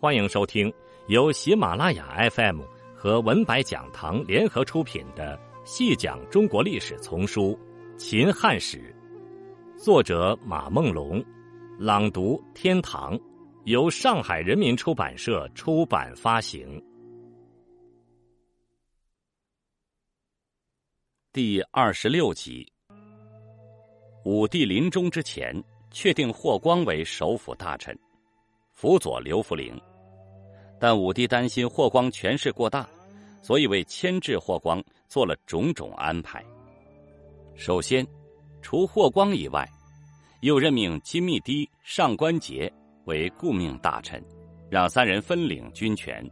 欢迎收听由喜马拉雅 FM 和文白讲堂联合出品的《细讲中国历史丛书·秦汉史》，作者马梦龙，朗读天堂，由上海人民出版社出版发行。第二十六集，武帝临终之前，确定霍光为首辅大臣。辅佐刘弗陵，但武帝担心霍光权势过大，所以为牵制霍光做了种种安排。首先，除霍光以外，又任命金密堤、上官桀为顾命大臣，让三人分领军权，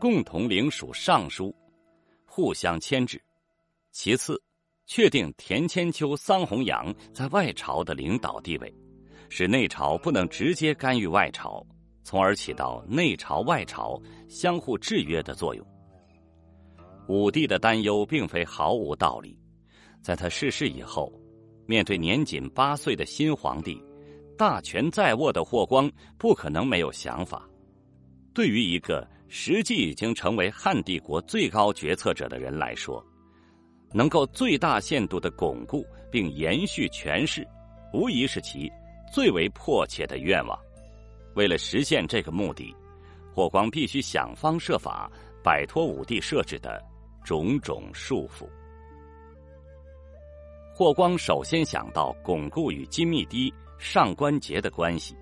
共同领属尚书，互相牵制。其次，确定田千秋、桑弘羊在外朝的领导地位，使内朝不能直接干预外朝。从而起到内朝外朝相互制约的作用。武帝的担忧并非毫无道理，在他逝世以后，面对年仅八岁的新皇帝，大权在握的霍光不可能没有想法。对于一个实际已经成为汉帝国最高决策者的人来说，能够最大限度的巩固并延续权势，无疑是其最为迫切的愿望。为了实现这个目的，霍光必须想方设法摆脱武帝设置的种种束缚。霍光首先想到巩固与金密堤、上官桀的关系。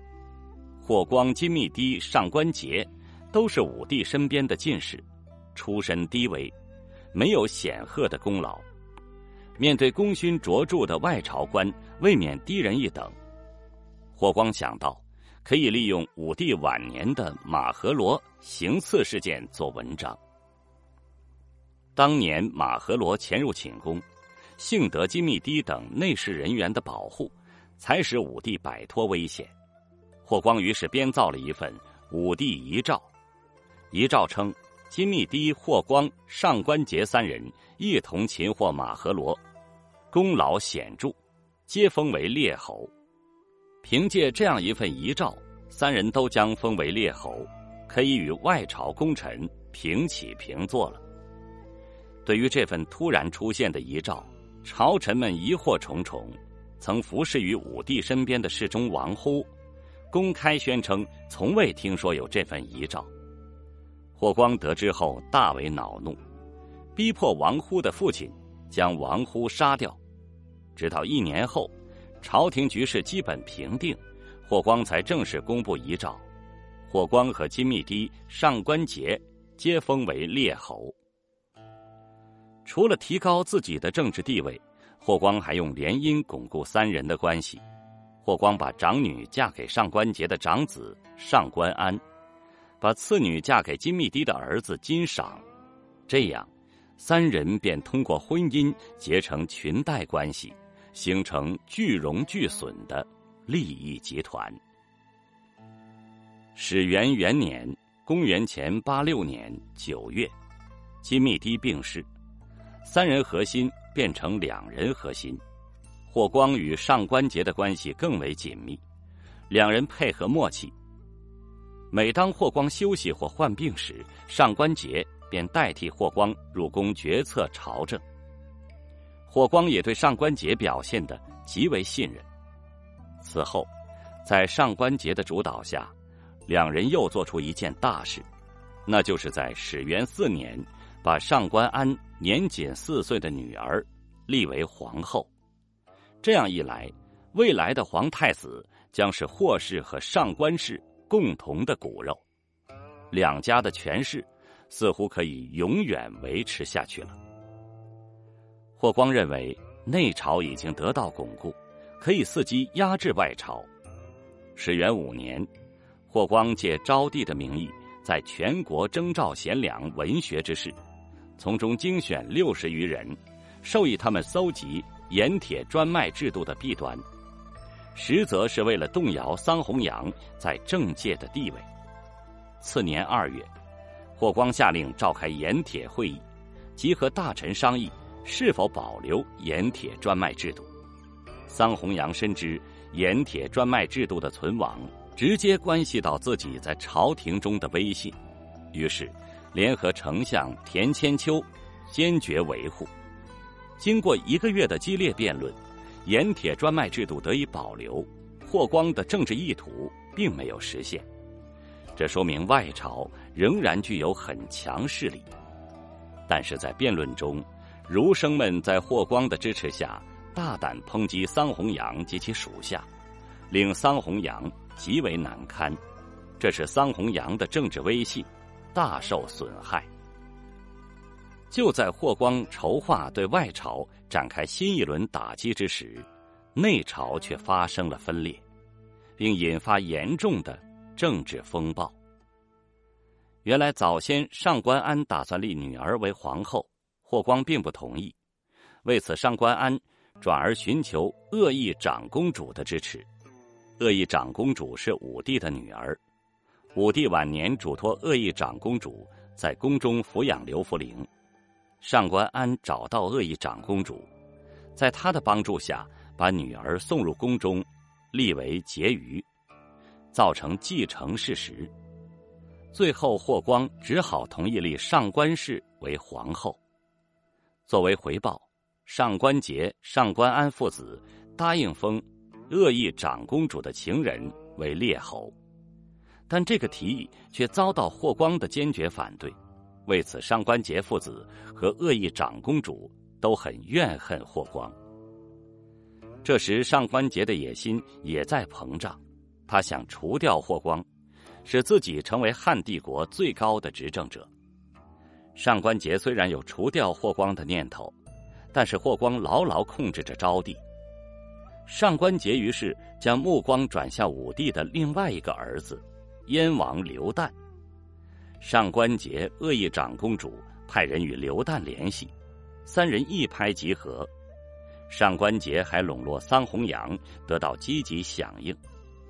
霍光、金密堤、上官桀都是武帝身边的进士，出身低微，没有显赫的功劳。面对功勋卓著的外朝官，未免低人一等。霍光想到。可以利用武帝晚年的马和罗行刺事件做文章。当年马和罗潜入寝宫，幸得金密堤等内侍人员的保护，才使武帝摆脱危险。霍光于是编造了一份武帝遗诏，遗诏称金密堤、霍光、上官桀三人一同擒获马和罗，功劳显著，皆封为列侯。凭借这样一份遗诏，三人都将封为列侯，可以与外朝功臣平起平坐了。对于这份突然出现的遗诏，朝臣们疑惑重重。曾服侍于武帝身边的侍中王忽，公开宣称从未听说有这份遗诏。霍光得知后大为恼怒，逼迫王忽的父亲将王忽杀掉。直到一年后。朝廷局势基本平定，霍光才正式公布遗诏。霍光和金密堤、上官桀皆封为列侯。除了提高自己的政治地位，霍光还用联姻巩固三人的关系。霍光把长女嫁给上官桀的长子上官安，把次女嫁给金密堤的儿子金赏，这样，三人便通过婚姻结成裙带关系。形成聚荣聚损的利益集团。始元元年（公元前八六年）九月，金密堤病逝，三人核心变成两人核心。霍光与上官桀的关系更为紧密，两人配合默契。每当霍光休息或患病时，上官桀便代替霍光入宫决策朝政。霍光也对上官桀表现的极为信任。此后，在上官桀的主导下，两人又做出一件大事，那就是在始元四年，把上官安年仅四岁的女儿立为皇后。这样一来，未来的皇太子将是霍氏和上官氏共同的骨肉，两家的权势似乎可以永远维持下去了。霍光认为内朝已经得到巩固，可以伺机压制外朝。始元五年，霍光借昭帝的名义，在全国征召贤良文学之士，从中精选六十余人，授意他们搜集盐铁专卖制度的弊端，实则是为了动摇桑弘羊在政界的地位。次年二月，霍光下令召开盐铁会议，集合大臣商议。是否保留盐铁专卖制度？桑弘羊深知盐铁专卖制度的存亡直接关系到自己在朝廷中的威信，于是联合丞相田千秋，坚决维护。经过一个月的激烈辩论，盐铁专卖制度得以保留，霍光的政治意图并没有实现。这说明外朝仍然具有很强势力。但是在辩论中，儒生们在霍光的支持下，大胆抨击桑弘羊及其属下，令桑弘羊极为难堪，这使桑弘羊的政治威信大受损害。就在霍光筹划对外朝展开新一轮打击之时，内朝却发生了分裂，并引发严重的政治风暴。原来早先上官安打算立女儿为皇后，霍光并不同意。为此，上官安转而寻求鄂邑长公主的支持。鄂邑长公主是武帝的女儿，武帝晚年嘱托鄂邑长公主在宫中抚养刘弗陵。上官安找到鄂邑长公主，在她的帮助下，把女儿送入宫中，立为婕妤，造成继承事实。最后，霍光只好同意立上官氏为皇后。作为回报，上官桀、上官安父子答应封恶意长公主的情人为列侯，但这个提议却遭到霍光的坚决反对。为此，上官桀父子和恶意长公主都很怨恨霍光。这时，上官桀的野心也在膨胀，他想除掉霍光。使自己成为汉帝国最高的执政者。上官桀虽然有除掉霍光的念头，但是霍光牢牢控制着昭帝。上官桀于是将目光转向武帝的另外一个儿子燕王刘旦。上官桀恶意长公主派人与刘旦联系，三人一拍即合。上官桀还笼络桑弘羊，得到积极响应。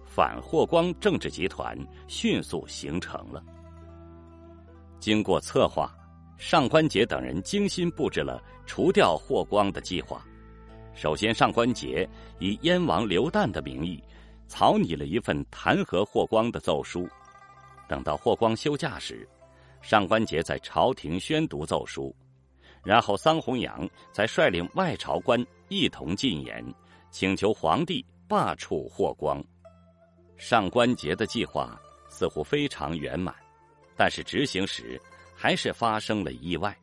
反霍光政治集团迅速形成了。经过策划，上官桀等人精心布置了除掉霍光的计划。首先，上官桀以燕王刘旦的名义草拟了一份弹劾霍光的奏书。等到霍光休假时，上官桀在朝廷宣读奏书，然后桑弘羊才率领外朝官一同进言，请求皇帝罢黜霍光。上官桀的计划似乎非常圆满，但是执行时还是发生了意外。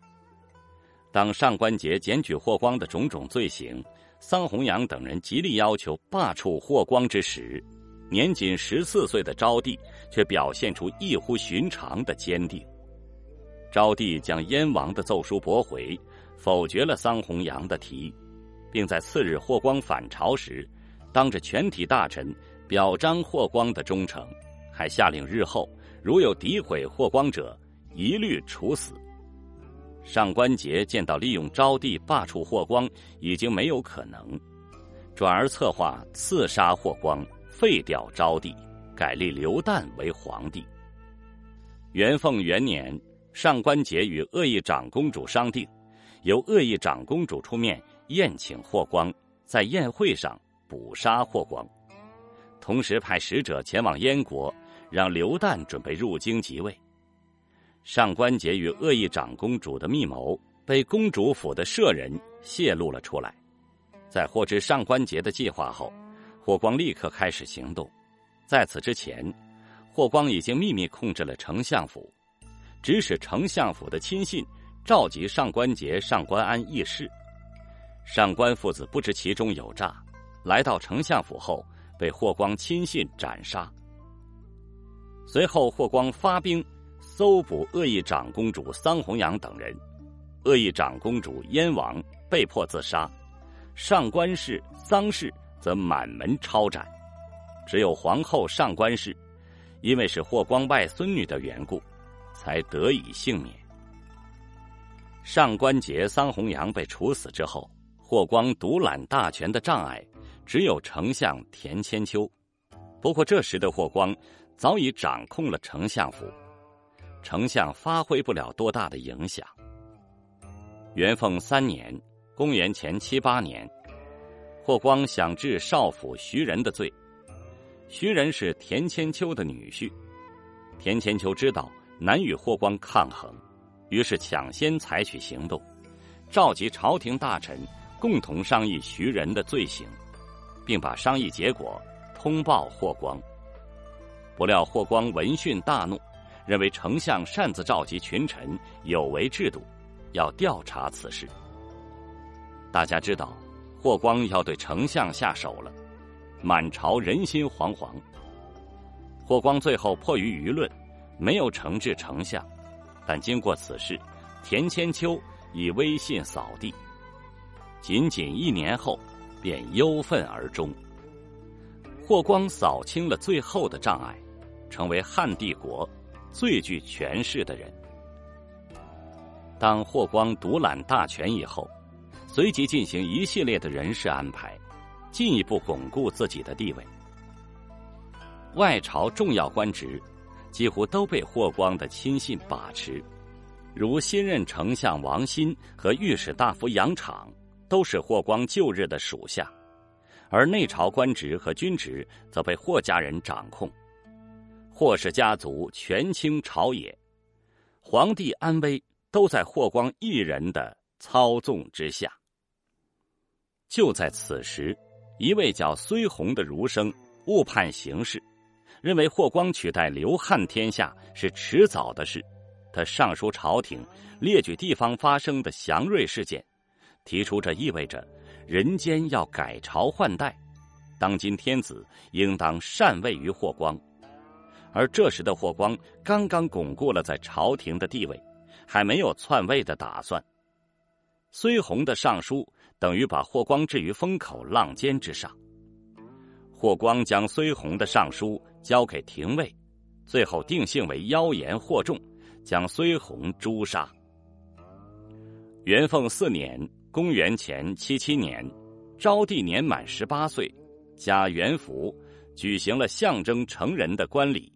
当上官桀检举霍光的种种罪行，桑弘羊等人极力要求罢黜霍光之时，年仅十四岁的昭帝却表现出异乎寻常的坚定。昭帝将燕王的奏书驳回，否决了桑弘羊的提议，并在次日霍光返朝时，当着全体大臣。表彰霍光的忠诚，还下令日后如有诋毁霍光者，一律处死。上官桀见到利用昭帝罢黜霍光已经没有可能，转而策划刺杀霍光，废掉昭帝，改立刘旦为皇帝。元凤元年，上官桀与鄂邑长公主商定，由鄂邑长公主出面宴请霍光，在宴会上捕杀霍光。同时派使者前往燕国，让刘旦准备入京即位。上官桀与恶意长公主的密谋被公主府的舍人泄露了出来。在获知上官桀的计划后，霍光立刻开始行动。在此之前，霍光已经秘密控制了丞相府，指使丞相府的亲信召集上官桀、上官安议事。上官父子不知其中有诈，来到丞相府后。被霍光亲信斩杀。随后，霍光发兵搜捕恶意长公主桑弘羊等人，恶意长公主燕王被迫自杀，上官氏、桑氏则满门抄斩，只有皇后上官氏，因为是霍光外孙女的缘故，才得以幸免。上官桀、桑弘羊被处死之后，霍光独揽大权的障碍。只有丞相田千秋，不过这时的霍光早已掌控了丞相府，丞相发挥不了多大的影响。元凤三年（公元前七八年），霍光想治少府徐仁的罪，徐仁是田千秋的女婿。田千秋知道难与霍光抗衡，于是抢先采取行动，召集朝廷大臣共同商议徐仁的罪行，并把商议结果通报霍光。不料霍光闻讯大怒，认为丞相擅自召集群臣有违制度，要调查此事。大家知道，霍光要对丞相下手了，满朝人心惶惶。霍光最后迫于舆论，没有惩治丞相，但经过此事，田千秋以威信扫地，仅仅一年后，便忧愤而终。霍光扫清了最后的障碍。成为汉帝国最具权势的人。当霍光独揽大权以后，随即进行一系列的人事安排，进一步巩固自己的地位。外朝重要官职几乎都被霍光的亲信把持，如新任丞相王欣和御史大夫杨敞都是霍光旧日的属下，而内朝官职和军职则被霍家人掌控。霍氏家族权倾朝野，皇帝安危都在霍光一人的操纵之下。就在此时，一位叫崔洪的儒生误判形势，认为霍光取代刘汉天下是迟早的事。他上书朝廷，列举地方发生的祥瑞事件，提出这意味着人间要改朝换代，当今天子应当禅位于霍光。而这时的霍光刚刚巩固了在朝廷的地位，还没有篡位的打算。崔洪的上书等于把霍光置于风口浪尖之上。霍光将崔洪的上书交给廷尉，最后定性为妖言惑众，将崔洪诛杀。元凤四年（公元前七七年），昭帝年满十八岁，加元服，举行了象征成人的冠礼。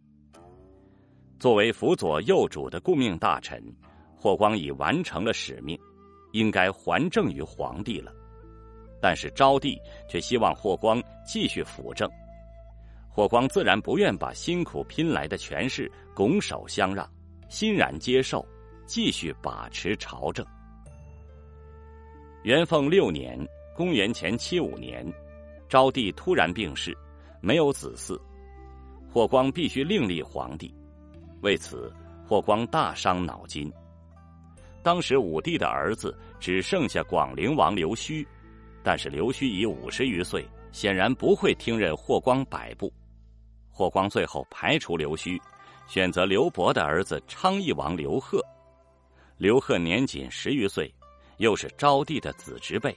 作为辅佐幼主的顾命大臣，霍光已完成了使命，应该还政于皇帝了。但是昭帝却希望霍光继续辅政，霍光自然不愿把辛苦拼来的权势拱手相让，欣然接受，继续把持朝政。元凤六年（公元前七五年），昭帝突然病逝，没有子嗣，霍光必须另立皇帝。为此，霍光大伤脑筋。当时武帝的儿子只剩下广陵王刘胥，但是刘胥已五十余岁，显然不会听任霍光摆布。霍光最后排除刘胥，选择刘伯的儿子昌邑王刘贺。刘贺年仅十余岁，又是昭帝的子侄辈，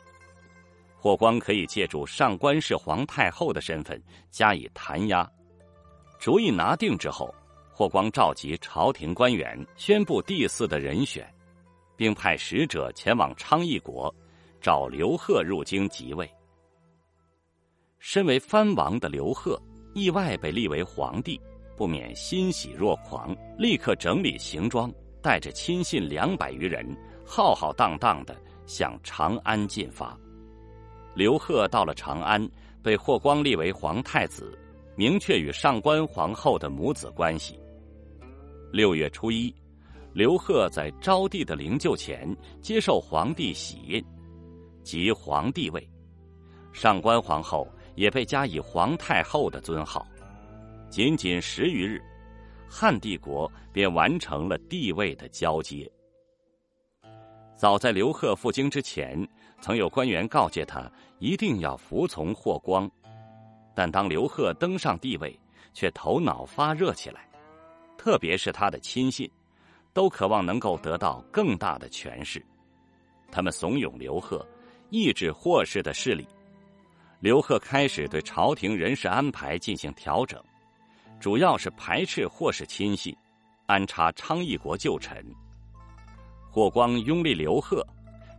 霍光可以借助上官氏皇太后的身份加以弹压。主意拿定之后。霍光召集朝廷官员，宣布第四的人选，并派使者前往昌邑国，找刘贺入京即位。身为藩王的刘贺意外被立为皇帝，不免欣喜若狂，立刻整理行装，带着亲信两百余人，浩浩荡荡的向长安进发。刘贺到了长安，被霍光立为皇太子，明确与上官皇后的母子关系。六月初一，刘贺在昭帝的灵柩前接受皇帝玺印，即皇帝位。上官皇后也被加以皇太后的尊号。仅仅十余日，汉帝国便完成了帝位的交接。早在刘贺赴京之前，曾有官员告诫他一定要服从霍光，但当刘贺登上帝位，却头脑发热起来。特别是他的亲信，都渴望能够得到更大的权势。他们怂恿刘贺抑制霍氏的势力。刘贺开始对朝廷人事安排进行调整，主要是排斥霍氏亲信，安插昌邑国旧臣。霍光拥立刘贺，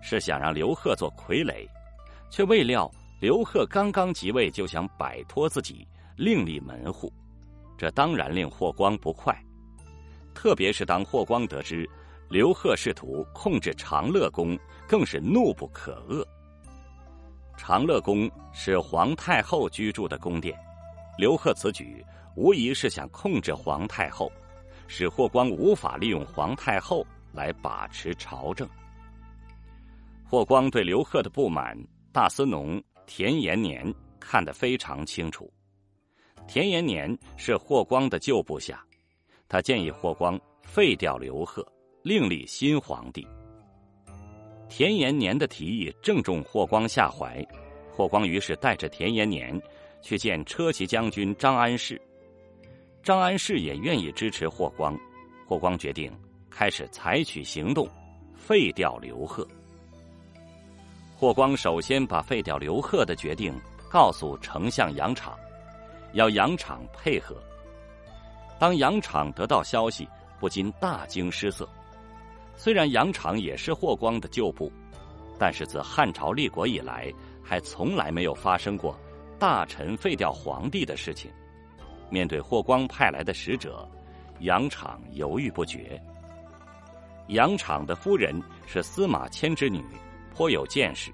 是想让刘贺做傀儡，却未料刘贺刚刚即位就想摆脱自己，另立门户，这当然令霍光不快。特别是当霍光得知刘贺试图控制长乐宫，更是怒不可遏。长乐宫是皇太后居住的宫殿，刘贺此举无疑是想控制皇太后，使霍光无法利用皇太后来把持朝政。霍光对刘贺的不满，大司农田延年看得非常清楚。田延年是霍光的旧部下，他建议霍光废掉刘贺，另立新皇帝。田延年的提议正中霍光下怀，霍光于是带着田延年去见车骑将军张安世。张安世也愿意支持霍光，霍光决定开始采取行动，废掉刘贺。霍光首先把废掉刘贺的决定告诉丞相杨敞，要杨敞配合。当杨敞得到消息，不禁大惊失色。虽然杨敞也是霍光的旧部，但是自汉朝立国以来，还从来没有发生过大臣废掉皇帝的事情。面对霍光派来的使者，杨敞犹豫不决。杨敞的夫人是司马迁之女。颇有见识，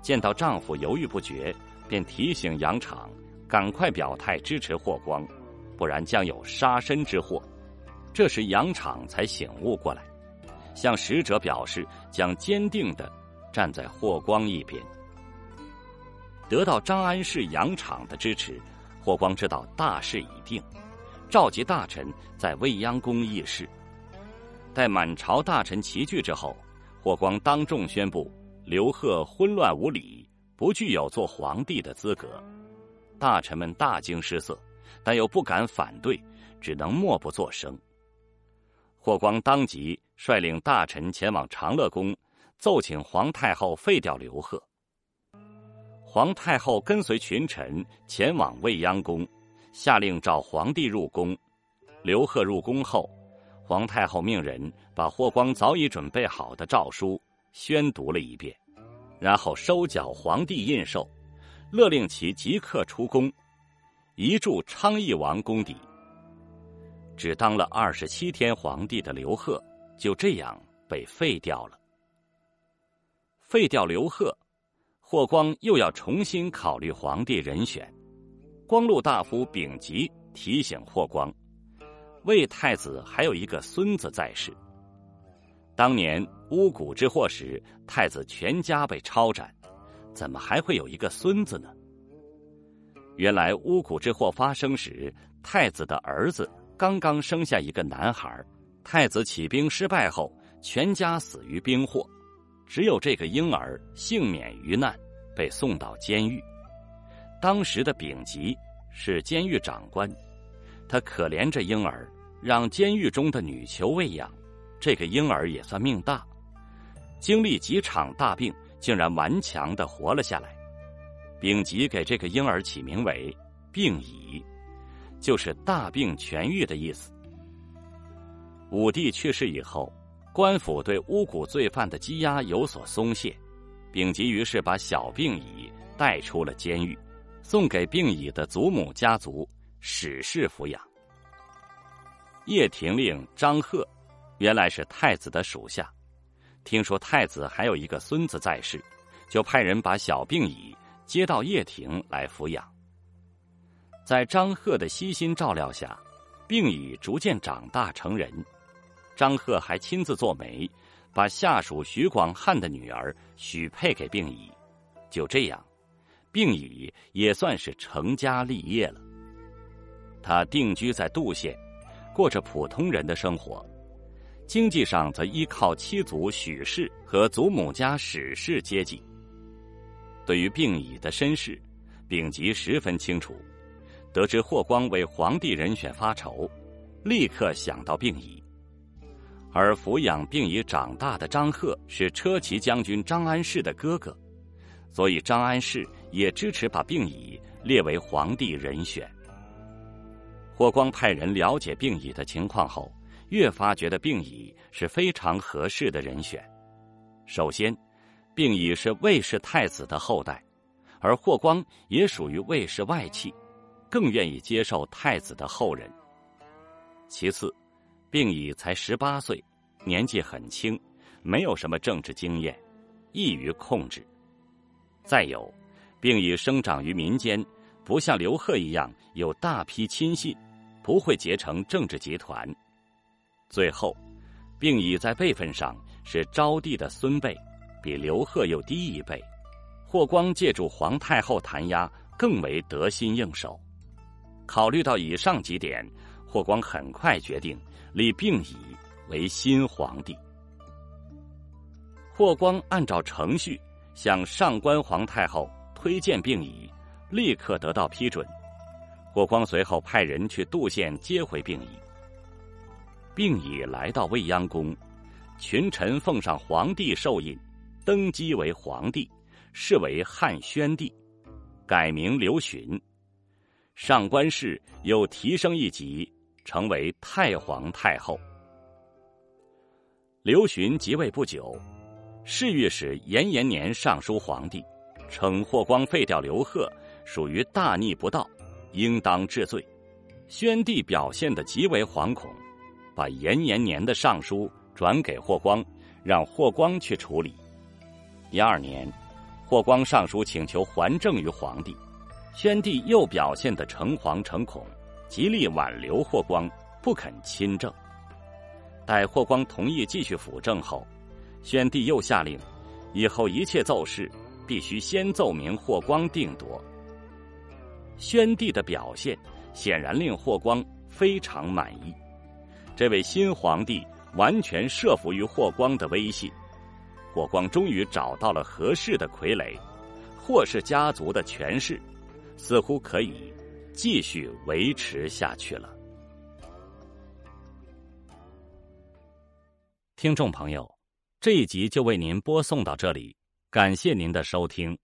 见到丈夫犹豫不决，便提醒杨敞赶快表态支持霍光，不然将有杀身之祸。这时杨敞才醒悟过来，向使者表示将坚定的站在霍光一边。得到张安世、杨敞的支持，霍光知道大势已定，召集大臣在未央宫议事。待满朝大臣齐聚之后。霍光当众宣布刘贺昏乱无礼，不具有做皇帝的资格。大臣们大惊失色，但又不敢反对，只能默不作声。霍光当即率领大臣前往长乐宫，奏请皇太后废掉刘贺。皇太后跟随群臣前往未央宫，下令召皇帝入宫。刘贺入宫后。皇太后命人把霍光早已准备好的诏书宣读了一遍，然后收缴皇帝印绶，勒令其即刻出宫，一柱昌邑王宫邸。只当了二十七天皇帝的刘贺就这样被废掉了。废掉刘贺，霍光又要重新考虑皇帝人选。光禄大夫丙吉提醒霍光。魏太子还有一个孙子在世。当年巫蛊之祸时，太子全家被抄斩，怎么还会有一个孙子呢？原来巫蛊之祸发生时，太子的儿子刚刚生下一个男孩，太子起兵失败后，全家死于兵祸，只有这个婴儿幸免于难，被送到监狱。当时的丙吉是监狱长官，他可怜这婴儿。让监狱中的女囚喂养，这个婴儿也算命大，经历几场大病，竟然顽强的活了下来。丙吉给这个婴儿起名为“病已”，就是大病痊愈的意思。武帝去世以后，官府对巫蛊罪犯的羁押有所松懈，丙吉于是把小病已带出了监狱，送给病已的祖母家族史氏抚养。叶廷令张贺，原来是太子的属下，听说太子还有一个孙子在世，就派人把小病已接到叶廷来抚养。在张贺的悉心照料下，病已逐渐长大成人。张贺还亲自做媒，把下属徐广汉的女儿许配给病已。就这样，病已也算是成家立业了。他定居在杜县。过着普通人的生活，经济上则依靠妻族许氏和祖母家史氏接济。对于病已的身世，丙吉十分清楚。得知霍光为皇帝人选发愁，立刻想到病已。而抚养病已长大的张贺是车骑将军张安世的哥哥，所以张安世也支持把病已列为皇帝人选。霍光派人了解病已的情况后，越发觉得病已是非常合适的人选。首先，病已是魏氏太子的后代，而霍光也属于魏氏外戚，更愿意接受太子的后人。其次，病已才十八岁，年纪很轻，没有什么政治经验，易于控制。再有，病已生长于民间，不像刘贺一样有大批亲信，不会结成政治集团。最后，并已在辈分上是昭帝的孙辈，比刘贺又低一辈。霍光借助皇太后弹压，更为得心应手。考虑到以上几点，霍光很快决定立病乙为新皇帝。霍光按照程序向上官皇太后推荐病乙。立刻得到批准，霍光随后派人去杜县接回病乙。病乙来到未央宫，群臣奉上皇帝寿印，登基为皇帝，是为汉宣帝，改名刘询。上官氏又提升一级，成为太皇太后。刘询即位不久，侍御史延延年上书皇帝，称霍光废掉刘贺。属于大逆不道，应当治罪。宣帝表现的极为惶恐，把延延年的上书转给霍光，让霍光去处理。第二年，霍光上书请求还政于皇帝，宣帝又表现的诚惶诚恐，极力挽留霍光，不肯亲政。待霍光同意继续辅政后，宣帝又下令，以后一切奏事必须先奏明霍光定夺。宣帝的表现显然令霍光非常满意，这位新皇帝完全慑服于霍光的威信，火光终于找到了合适的傀儡，霍氏家族的权势似乎可以继续维持下去了。听众朋友，这一集就为您播送到这里，感谢您的收听。